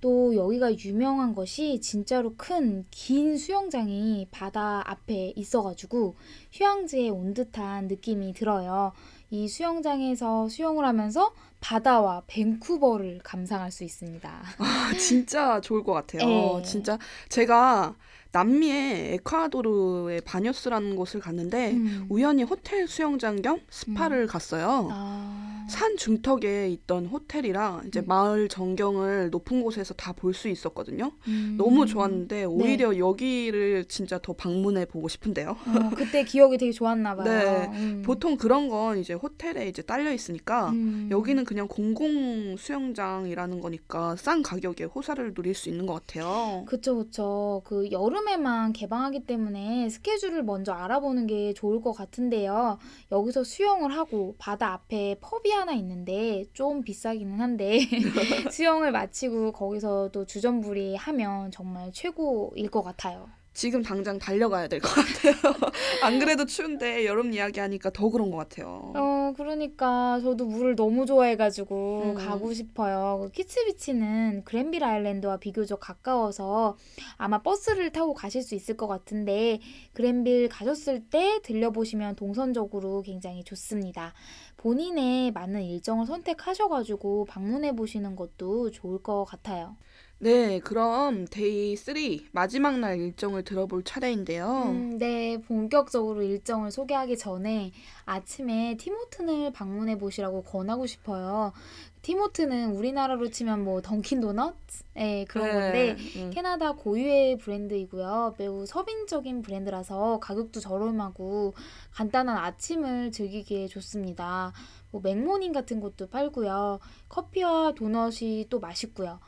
또 여기가 유명한 것이 진짜로 큰 긴 수영장이 바다 앞에 있어가지고 휴양지에 온 듯한 느낌이 들어요. 이 수영장에서 수영을 하면서 바다와 밴쿠버를 감상할 수 있습니다. 아, 진짜 좋을 것 같아요. 네. 진짜 제가 남미의 에콰도르의 바녀스라는 곳을 갔는데 음. 우연히 호텔 수영장 겸 스파를 갔어요. 아, 산 중턱에 있던 호텔이라 이제 음. 마을 전경을 높은 곳에서 다 볼 수 있었거든요. 음. 너무 좋았는데 오히려 여기를 진짜 더 방문해 보고 싶은데요. 어, 그때 기억이 되게 좋았나 봐요. 네. 음. 보통 그런 건 이제 호텔에 이제 딸려 있으니까 음. 여기는 그냥 공공 수영장이라는 거니까 싼 가격에 호사를 누릴 수 있는 것 같아요. 그쵸, 그쵸. 그 여름 에만 개방하기 때문에 스케줄을 먼저 알아보는 게 좋을 것 같은데요. 여기서 수영을 하고 바다 앞에 펍이 하나 있는데 좀 비싸기는 한데 수영을 마치고 거기서 또 주전부리 하면 정말 최고일 것 같아요. 지금 당장 달려가야 될 것 같아요. 안 그래도 추운데 여름 이야기하니까 더 그런 것 같아요. 어, 그러니까 저도 물을 너무 좋아해가지고 음. 가고 싶어요. 그 키츠비치는 그랜빌 아일랜드와 비교적 가까워서 아마 버스를 타고 가실 수 있을 것 같은데 그랜빌 가셨을 때 들려보시면 동선적으로 굉장히 좋습니다. 본인의 맞는 일정을 선택하셔가지고 방문해 보시는 것도 좋을 것 같아요. 네, 그럼 Day 3 마지막 날 일정을 들어볼 차례인데요. 음, 네, 본격적으로 일정을 소개하기 전에 아침에 Tim Hortons를 방문해 보시라고 권하고 싶어요. 티모튼은 우리나라로 치면 뭐 Dunkin' Donuts? 네, 그런 네, 건데 음. 캐나다 고유의 브랜드이고요. 매우 서민적인 브랜드라서 가격도 저렴하고 간단한 아침을 즐기기에 좋습니다. 뭐 맥모닝 같은 것도 팔고요. 커피와 도넛이 또 맛있고요.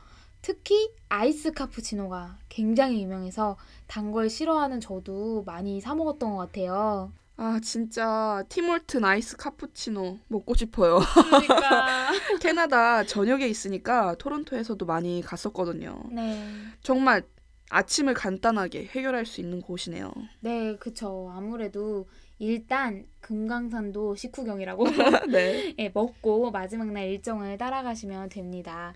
특히 아이스 카푸치노가 굉장히 유명해서 단 걸 싫어하는 저도 많이 사 먹었던 것 같아요. 아, 진짜 티몰튼 아이스 카푸치노 먹고 싶어요. 그러니까. 캐나다 전역에 있으니까 토론토에서도 많이 갔었거든요. 네. 정말 아침을 간단하게 해결할 수 있는 곳이네요. 네, 그쵸. 아무래도 일단 금강산도 식후경이라고 네. 예, 먹고 마지막 날 일정을 따라가시면 됩니다.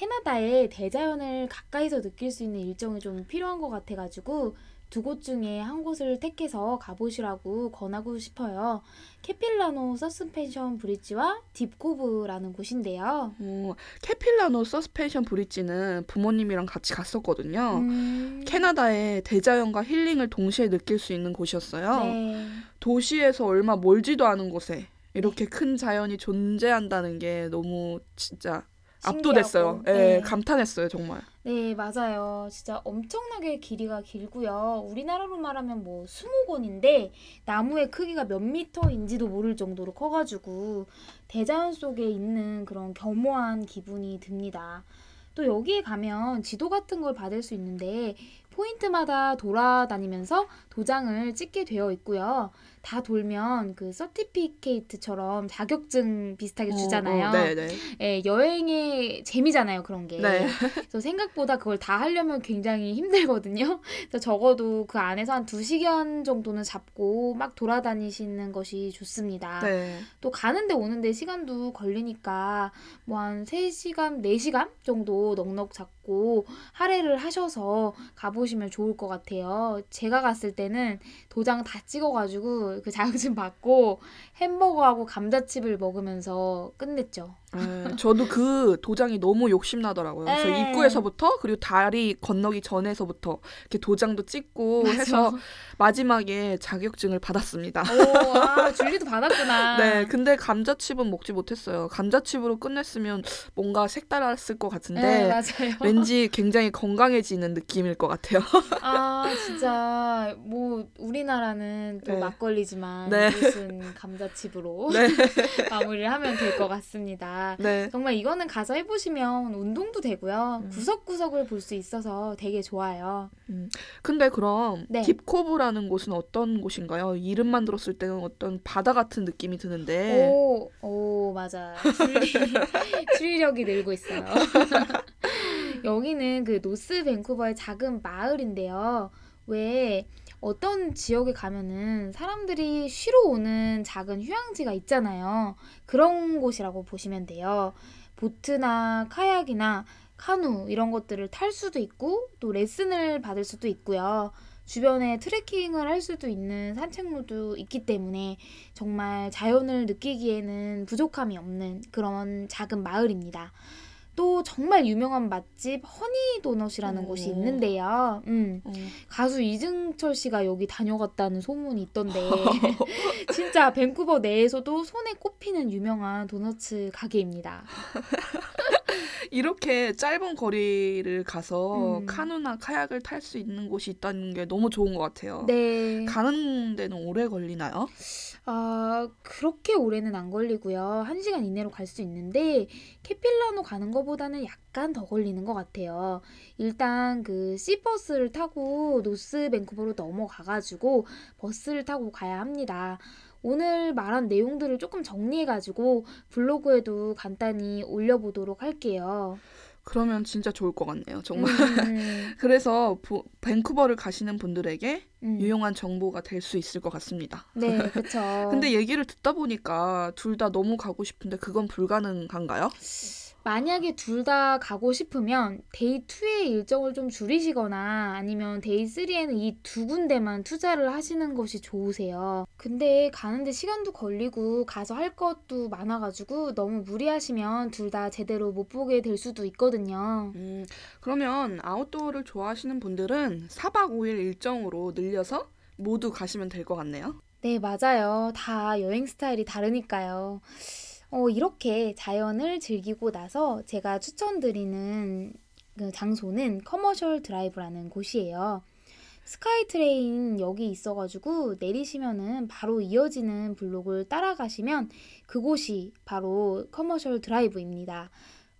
캐나다의 대자연을 가까이서 느낄 수 있는 일정이 좀 필요한 것 같아가지고 두 곳 중에 한 곳을 택해서 가보시라고 권하고 싶어요. Capilano Suspension Bridge와 Deep Cove라는 곳인데요. 어, Capilano Suspension Bridge는 부모님이랑 같이 갔었거든요. 음, 캐나다의 대자연과 힐링을 동시에 느낄 수 있는 곳이었어요. 네. 도시에서 얼마 멀지도 않은 곳에 이렇게 큰 자연이 존재한다는 게 너무 진짜 압도됐어요. 신기하고, 예, 네. 감탄했어요, 정말. 네, 맞아요. 진짜 엄청나게 길이가 길고요. 우리나라로 말하면 뭐 수목원인데 나무의 크기가 몇 미터인지도 모를 정도로 커가지고 대자연 속에 있는 그런 겸허한 기분이 듭니다. 또 여기에 가면 지도 같은 걸 받을 수 있는데 포인트마다 돌아다니면서 도장을 찍게 되어 있고요. 다 돌면 그 서티피케이트처럼 자격증 비슷하게 주잖아요. 어, 어, 네, 네. 예, 여행의 재미잖아요, 그런 게. 네. 그래서 생각보다 그걸 다 하려면 굉장히 힘들거든요. 그래서 적어도 그 안에서 한 두 시간 정도는 잡고 막 돌아다니시는 것이 좋습니다. 네. 또 가는데 오는데 시간도 걸리니까 뭐한 3시간, 4시간 정도 넉넉 잡고 할애를 하셔서 가보시면 좋을 것 같아요. 제가 갔을 때는 도장 다 찍어가지고 그 자격증 받고 햄버거하고 감자칩을 먹으면서 끝냈죠. 네, 저도 그 도장이 너무 욕심나더라고요. 그래서 네. 입구에서부터 그리고 다리 건너기 전에서부터 이렇게 도장도 찍고 해서 마지막에 자격증을 받았습니다. 오, 아, 줄리도 받았구나. 네, 근데 감자칩은 먹지 못했어요. 감자칩으로 끝냈으면 뭔가 색달랐을 것 같은데 네, 맞아요. 왠지 굉장히 건강해지는 느낌일 것 같아요. 아, 진짜 뭐 우리나라는 또 네. 막걸리지만 네. 무슨 감자칩으로 네, 마무리를 하면 될 것 같습니다. 네. 정말 이거는 가서 해보시면 운동도 되고요. 음. 구석구석을 볼 수 있어서 되게 좋아요. 근데 그럼 네. 딥코브라는 곳은 어떤 곳인가요? 이름만 들었을 때는 어떤 바다 같은 느낌이 드는데 오, 오, 맞아. 추리, 추리력이 늘고 있어요. 여기는 그 노스 밴쿠버의 작은 마을인데요. 왜 어떤 지역에 가면은 사람들이 쉬러 오는 작은 휴양지가 있잖아요. 그런 곳이라고 보시면 돼요. 보트나 카약이나 카누 이런 것들을 탈 수도 있고 또 레슨을 받을 수도 있고요. 주변에 트레킹을 할 수도 있는 산책로도 있기 때문에 정말 자연을 느끼기에는 부족함이 없는 그런 작은 마을입니다. 또 정말 유명한 맛집 허니 도넛이라는 오. 곳이 있는데요. 음, 어, 가수 이승철 씨가 여기 다녀갔다는 소문이 있던데 진짜 밴쿠버 내에서도 손에 꼽히는 유명한 도너츠 가게입니다. 이렇게 짧은 거리를 가서 음. 카누나 카약을 탈 수 있는 곳이 있다는 게 너무 좋은 것 같아요. 네. 가는 데는 오래 걸리나요? 아, 그렇게 오래는 안 걸리고요. 한 시간 이내로 갈 수 있는데 케필라노 가는 것보다는 약간 더 걸리는 것 같아요. 일단 그 C버스를 타고 노스 밴쿠버로 넘어가가지고 버스를 타고 가야 합니다. 오늘 말한 내용들을 조금 정리해가지고 블로그에도 간단히 올려보도록 할게요. 그러면 진짜 좋을 것 같네요. 정말. 음, 그래서 보- 밴쿠버를 가시는 분들에게 음. 유용한 정보가 될 수 있을 것 같습니다. 네, 그쵸. 근데 얘기를 듣다 보니까 둘 다 너무 가고 싶은데 그건 불가능한가요? 만약에 둘 다 가고 싶으면 Day 2의 일정을 좀 줄이시거나 아니면 Day 3에는 이 두 군데만 투자를 하시는 것이 좋으세요. 근데 가는데 시간도 걸리고 가서 할 것도 많아가지고 너무 무리하시면 둘 다 제대로 못 보게 될 수도 있거든요. 음, 그러면 아웃도어를 좋아하시는 분들은 4박 5일 일정으로 늘려서 모두 가시면 될 것 같네요. 네, 맞아요. 다 여행 스타일이 다르니까요. 어, 이렇게 자연을 즐기고 나서 제가 추천드리는 그 장소는 Commercial Drive라는 곳이에요. SkyTrain 여기 있어가지고 내리시면은 바로 이어지는 블록을 따라가시면 그곳이 바로 Commercial Drive입니다.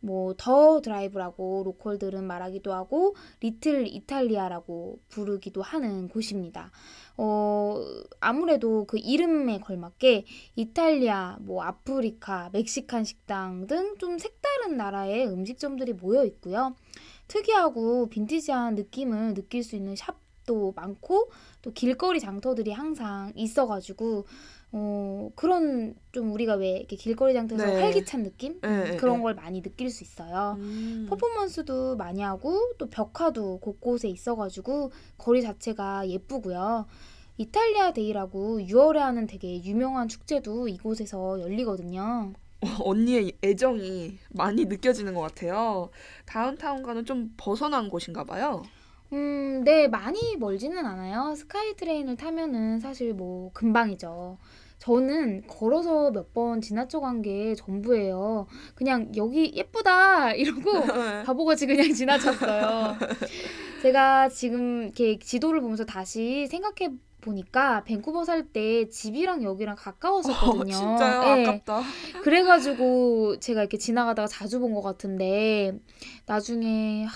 뭐 The Drive라고 local들은 말하기도 하고 Little 이탈리아라고 부르기도 하는 곳입니다. 어, 아무래도 그 이름에 걸맞게 이탈리아, 뭐 아프리카, 멕시칸 식당 등 좀 색다른 나라의 음식점들이 모여 있고요. 특이하고 빈티지한 느낌을 느낄 수 있는 샵도 많고 또 길거리 장터들이 항상 있어가지고 어, 그런 좀 우리가 왜 이렇게 길거리 장터에서 네. 활기찬 느낌 네, 네, 그런 네. 걸 많이 느낄 수 있어요. 음. 퍼포먼스도 많이 하고 또 벽화도 곳곳에 있어가지고 거리 자체가 예쁘고요. Italian Day라고 6월에 하는 되게 유명한 축제도 이곳에서 열리거든요. 언니의 애정이 많이 느껴지는 것 같아요. 다운타운과는 좀 벗어난 곳인가 봐요. 음, 네, 많이 멀지는 않아요. SkyTrain을 타면은 사실 뭐 금방이죠. 저는 걸어서 몇 번 지나쳐 간 게 전부예요. 그냥 여기 예쁘다 이러고 바보같이 그냥 지나쳤어요. 제가 지금 이렇게 지도를 보면서 다시 생각해 보니까 밴쿠버 살 때 집이랑 여기랑 어, 가까웠었거든요. 진짜요? 네. 아깝다. 그래가지고 제가 이렇게 지나가다가 자주 본 것 같은데 나중에 하,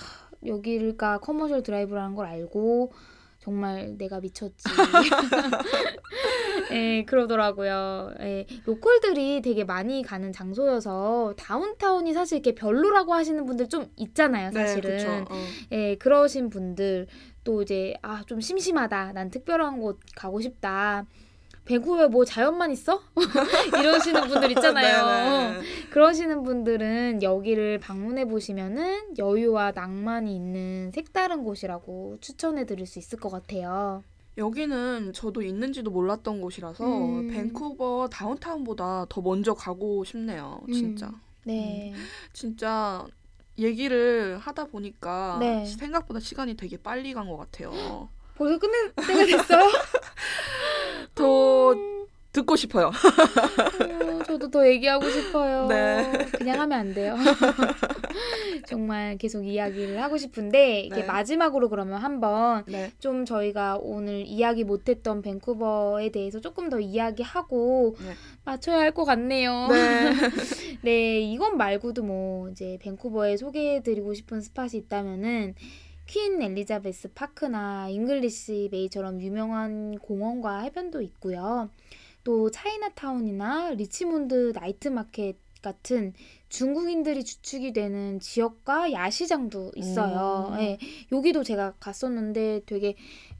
여기가 Commercial Drive라는 걸 알고 정말 내가 미쳤지. 예, 그러더라고요. 예, local들이 되게 많이 가는 장소여서 다운타운이 사실 이렇게 별로라고 하시는 분들 좀 있잖아요, 네, 사실은. 그렇죠. 어. 예, 그러신 분들 또 이제 아, 좀 심심하다. 난 특별한 곳 가고 싶다. 밴쿠버에 뭐 자연만 있어? 이러시는 분들 있잖아요. 네, 네. 그러시는 분들은 여기를 방문해 보시면은 여유와 낭만이 있는 색다른 곳이라고 추천해 드릴 수 있을 것 같아요. 여기는 저도 있는지도 몰랐던 곳이라서 음. 밴쿠버 다운타운보다 더 먼저 가고 싶네요. 진짜. 네. 진짜 얘기를 하다 보니까 네. 생각보다 시간이 되게 빨리 간 것 같아요. 벌써 끝낼 때가 됐어요? 더 듣고 싶어요. 어, 저도 더 얘기하고 싶어요. 네. 그냥 하면 안 돼요. 정말 계속 이야기를 하고 싶은데 이게 네. 마지막으로 그러면 한번 네. 좀 저희가 오늘 이야기 못했던 밴쿠버에 대해서 조금 더 이야기하고 네. 맞춰야 할 것 같네요. 네. 네, 이건 말고도 뭐 이제 밴쿠버에 소개해드리고 싶은 spot이 있다면은 Queen Elizabeth Park나 English Bay처럼 유명한 공원과 해변도 있고요. 또 차이나타운이나 Richmond Night Market 같은 중국인들이 주축이 되는 지역과 야시장도 있어요. 음. 예, 여기도 제가 갔었는데 되게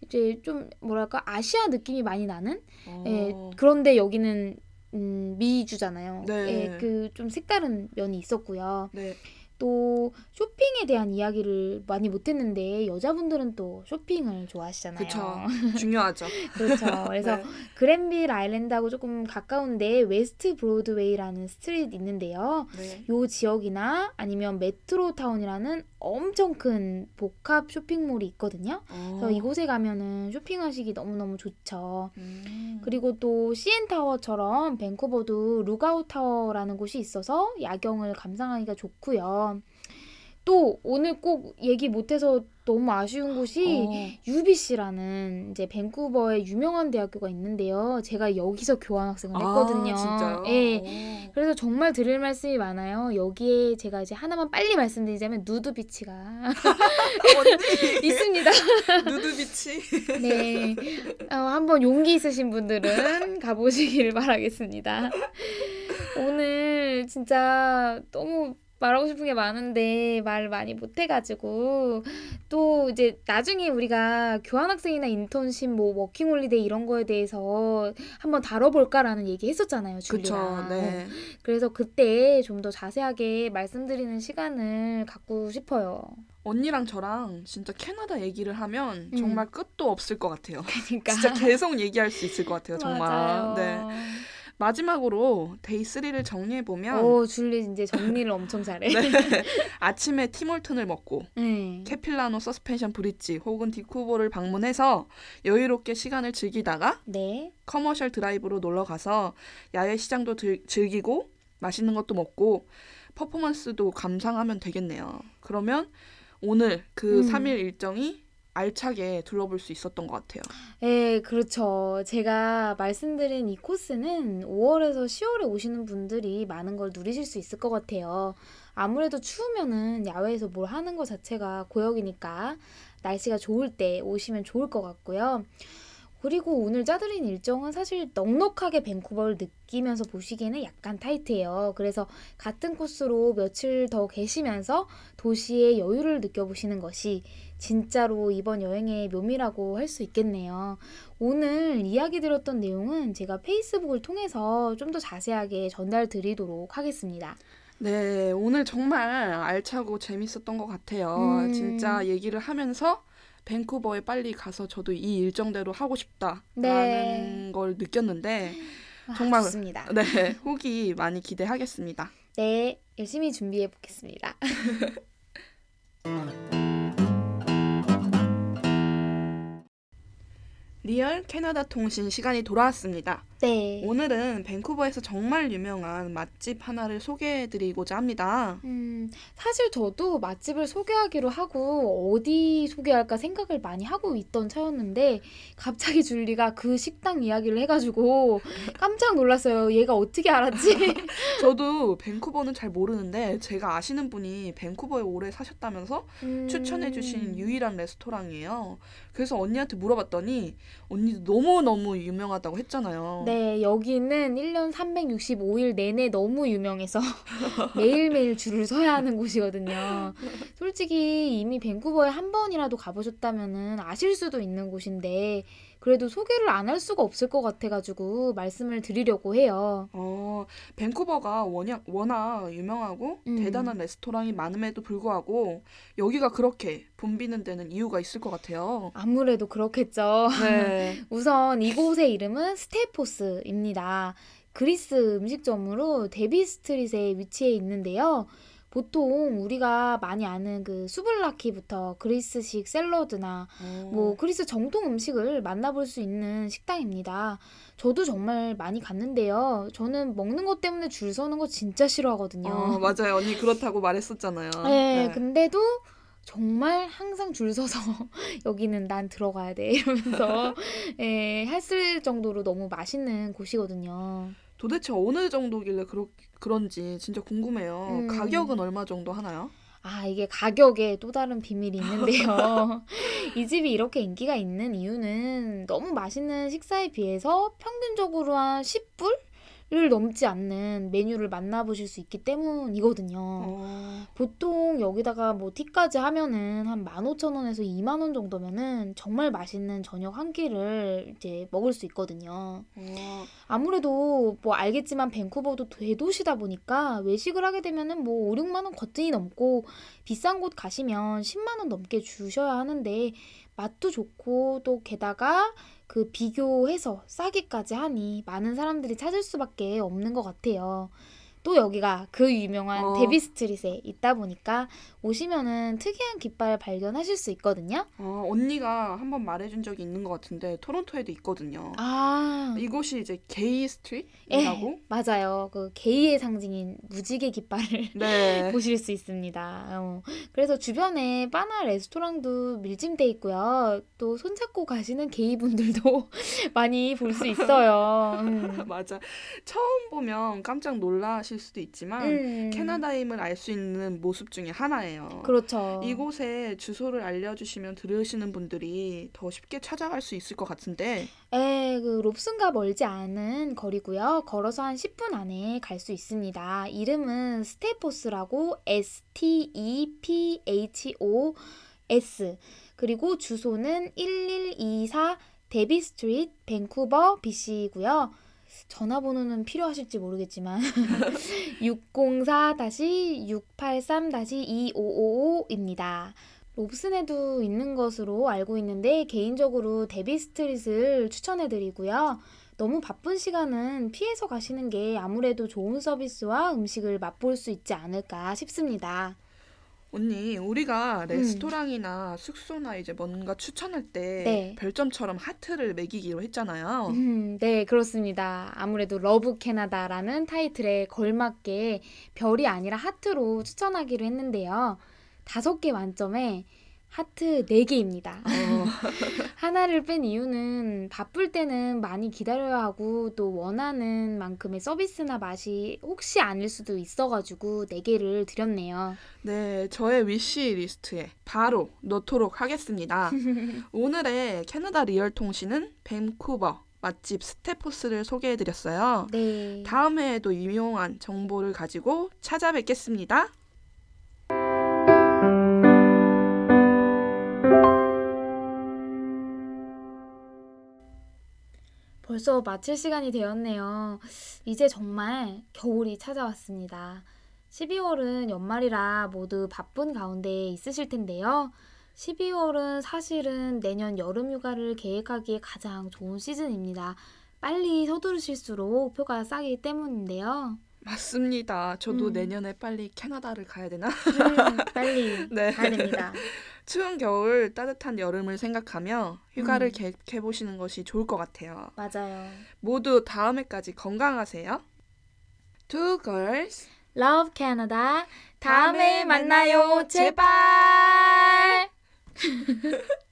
이제 좀 뭐랄까 아시아 느낌이 많이 나는 예, 어. 그런데 여기는 음, 미주잖아요. 네. 예, 그 좀 색다른 면이 있었고요. 네. 또 쇼핑에 대한 이야기를 많이 못했는데 여자분들은 또 쇼핑을 좋아하시잖아요. 그쵸. 중요하죠. 그렇죠. 그래서 네. Granville Island하고 조금 가까운데 West Broadway라는 street 있는데요. 네. 요 지역이나 아니면 Metrotown이라는 엄청 큰 복합 쇼핑몰이 있거든요. 그래서 어. 이곳에 가면은 쇼핑하시기 너무너무 좋죠. 음. 그리고 또 CN 타워처럼 밴쿠버도 Lookout Tower라는 곳이 있어서 야경을 감상하기가 좋고요. 또 오늘 꼭 얘기 못해서 너무 아쉬운 곳이 어. UBC라는 이제 밴쿠버의 유명한 대학교가 있는데요. 제가 여기서 교환학생을 했거든요. 아, 진짜요? 예. 오. 그래서 정말 드릴 말씀이 많아요. 여기에 제가 이제 하나만 빨리 말씀드리자면 누드 비치가 언니 있습니다. 누드비치. 네. 어, 한번 용기 있으신 분들은 가보시기를 바라겠습니다. 오늘 진짜 너무 말하고 싶은 게 많은데 말을 많이 못 해가지고 또 이제 나중에 우리가 교환학생이나 인턴십 뭐 워킹홀리데이 이런 거에 대해서 한번 다뤄볼까라는 얘기 했었잖아요. 줄리랑 네. 그래서 그때 좀 더 자세하게 말씀드리는 시간을 갖고 싶어요 언니랑 저랑 진짜 캐나다 얘기를 하면 음. 정말 끝도 없을 것 같아요. 그러니까 진짜 계속 얘기할 수 있을 것 같아요. 정말. 맞아요. 네. 마지막으로 Day 3를 정리해 보면 오 줄리 이제 정리를 엄청 잘해. 네. 아침에 Tim Hortons를 먹고 네. Capilano Suspension Bridge 혹은 Deep Cove를 방문해서 여유롭게 시간을 즐기다가 네. Commercial Drive로 놀러 가서 야외 시장도 들- 즐기고 맛있는 것도 먹고 퍼포먼스도 감상하면 되겠네요. 그러면 오늘 그 음. 3일 일정이 알차게 둘러볼 수 있었던 것 같아요. 네, 그렇죠. 제가 말씀드린 이 코스는 5월에서 10월에 오시는 분들이 많은 걸 누리실 수 있을 것 같아요. 아무래도 추우면은 야외에서 뭘 하는 것 자체가 고역이니까 날씨가 좋을 때 오시면 좋을 것 같고요. 그리고 오늘 짜드린 일정은 사실 넉넉하게 밴쿠버를 느끼면서 보시기에는 약간 타이트해요. 그래서 같은 코스로 며칠 더 계시면서 도시의 여유를 느껴보시는 것이 진짜로 이번 여행의 묘미라고 할 수 있겠네요. 오늘 이야기 드렸던 내용은 제가 페이스북을 통해서 좀 더 자세하게 전달 드리도록 하겠습니다. 네, 오늘 정말 알차고 재밌었던 것 같아요. 음. 진짜 얘기를 하면서 밴쿠버에 빨리 가서 저도 이 일정대로 하고 싶다라는 네. 걸 느꼈는데 아, 정말- 좋습니다. 네, 후기 많이 기대하겠습니다. 네, 열심히 준비해 보겠습니다. Real 캐나다 통신 시간이 돌아왔습니다. 네. 오늘은 밴쿠버에서 정말 유명한 맛집 하나를 소개해드리고자 합니다. 음, 사실 저도 맛집을 소개하기로 하고 어디 소개할까 생각을 많이 하고 있던 차였는데 갑자기 줄리가 그 식당 이야기를 해가지고 깜짝 놀랐어요. 얘가 어떻게 알았지? 저도 밴쿠버는 잘 모르는데 제가 아시는 분이 밴쿠버에 오래 사셨다면서 음. 추천해주신 유일한 레스토랑이에요. 그래서 언니한테 물어봤더니 언니도 너무너무 유명하다고 했잖아요. 네, 여기는 1년 365일 내내 너무 유명해서 매일매일 줄을 서야 하는 곳이거든요. 솔직히 이미 밴쿠버에 한 번이라도 가보셨다면은 아실 수도 있는 곳인데 그래도 소개를 안 할 수가 없을 것 같아가지고 말씀을 드리려고 해요. 어, 밴쿠버가 워낙, 워낙 유명하고 음. 대단한 레스토랑이 많음에도 불구하고 여기가 그렇게 붐비는 데는 이유가 있을 것 같아요. 아무래도 그렇겠죠. 네. 우선 이곳의 이름은 스테포스입니다. 그리스 음식점으로 데비 스트릿에 위치해 있는데요. 보통 우리가 많이 아는 그 수블라키부터 그리스식 샐러드나 뭐 그리스 정통 음식을 만나볼 수 있는 식당입니다. 저도 정말 많이 갔는데요. 저는 먹는 것 때문에 줄 서는 거 진짜 싫어하거든요. 어, 맞아요. 언니 그렇다고 말했었잖아요. 네, 근데도 정말 항상 줄 서서 여기는 난 들어가야 돼 이러면서 예, 했을 정도로 너무 맛있는 곳이거든요. 도대체 어느 정도길래 그러, 그런지 진짜 궁금해요. 음. 가격은 얼마 정도 하나요? 아, 이게 가격에 또 다른 비밀이 있는데요. 이 집이 이렇게 인기가 있는 이유는 너무 맛있는 식사에 비해서 평균적으로 한 10불? 을 넘지 않는 메뉴를 만나보실 수 있기 때문이거든요. 어, 보통 여기다가 뭐 티까지 하면은 한 15,000원에서 2만 원 정도면은 정말 맛있는 저녁 한 끼를 이제 먹을 수 있거든요. 어, 아무래도 뭐 알겠지만 밴쿠버도 대도시다 보니까 외식을 하게 되면은 뭐 5, 6만 원 거뜬히 넘고 비싼 곳 가시면 10만 원 넘게 주셔야 하는데 맛도 좋고 또 게다가 그 비교해서 싸기까지 하니 많은 사람들이 찾을 수밖에 없는 것 같아요. 또 여기가 그 유명한 어. 데비 스트릿에 있다 보니까 오시면은 특이한 깃발 발견하실 수 있거든요. 어, 언니가 한번 말해준 적이 있는 것 같은데 토론토에도 있거든요. 아, 이곳이 이제 게이 예, 스트릿이라고? 맞아요. 그 게이의 상징인 무지개 깃발을 네. 보실 수 있습니다. 어, 그래서 주변에 바나 레스토랑도 밀집돼 있고요. 또 손잡고 가시는 게이 분들도 많이 볼 수 있어요. 음. 맞아. 처음 보면 깜짝 놀라 실 수도 있지만 음. 캐나다임을 알 수 있는 모습 중에 하나예요. 그렇죠. 이곳에 주소를 알려주시면 들으시는 분들이 더 쉽게 찾아갈 수 있을 것 같은데 에, 그 롭슨과 멀지 않은 거리고요. 걸어서 한 10분 안에 갈 수 있습니다. 이름은 스테포스라고 S T E P H O S 그리고 주소는 1124 Davie Street 밴쿠버 BC이고요. 전화번호는 필요하실지 모르겠지만 604-683-2555입니다. Robson에도 있는 것으로 알고 있는데 개인적으로 Davie Street을 추천해드리고요. 너무 바쁜 시간은 피해서 가시는 게 아무래도 좋은 서비스와 음식을 맛볼 수 있지 않을까 싶습니다. 언니 우리가 레스토랑이나 숙소나 이제 뭔가 추천할 때 네. 별점처럼 하트를 매기기로 했잖아요. 음, 네, 그렇습니다. 아무래도 Love Canada라는 타이틀에 걸맞게 별이 아니라 하트로 추천하기로 했는데요. 다섯 개 만점에 하트 네 개입니다. 어, 하나를 뺀 이유는 바쁠 때는 많이 기다려야 하고 또 원하는 만큼의 서비스나 맛이 혹시 아닐 수도 있어가지고 네 개를 드렸네요. 네, 저의 wish list에 바로 넣도록 하겠습니다. 오늘의 캐나다 real 통신은 밴쿠버 맛집 스테포스를 소개해드렸어요. 네. 다음에도 유용한 정보를 가지고 찾아뵙겠습니다. 벌써 마칠 시간이 되었네요. 이제 정말 겨울이 찾아왔습니다. 12월은 연말이라 모두 바쁜 가운데 있으실 텐데요. 12월은 사실은 내년 여름 휴가를 계획하기에 가장 좋은 시즌입니다. 빨리 서두르실수록 표가 싸기 때문인데요. 맞습니다. 저도 음. 내년에 빨리 캐나다를 가야 되나? 음, 빨리 네. 가야 됩니다. 추운 겨울, 따뜻한 여름을 생각하며 휴가를 음. 계획해 보시는 것이 좋을 것 같아요. 맞아요. 모두 다음에까지 건강하세요. Two girls. Love Canada. 다음에 만나요. 제발.